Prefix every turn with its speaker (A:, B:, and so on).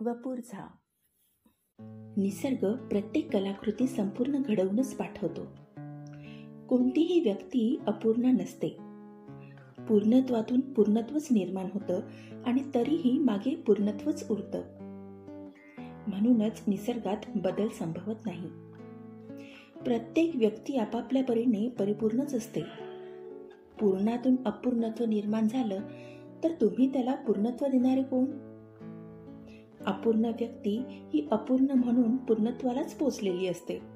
A: वपूर निसर्ग प्रत्येक कलाकृती संपूर्ण घडवूनच पाठवतो. कोणतीही व्यक्ती अपूर्ण नसते. पूर्णत्वातून पूर्णत्वच निर्माण होतं आणि तरीही मागे पूर्णत्वच उरतं. म्हणूनच निसर्गात बदल संभवत नाही. प्रत्येक व्यक्ती आपापल्या परीने परिपूर्णच असते. पूर्णातून अपूर्णत्व निर्माण झालं तर तुम्ही त्याला पूर्णत्व देणारे कोण? अपूर्ण व्यक्ती ही अपूर्ण म्हणून पूर्णत्वालाच पोचलेली असते.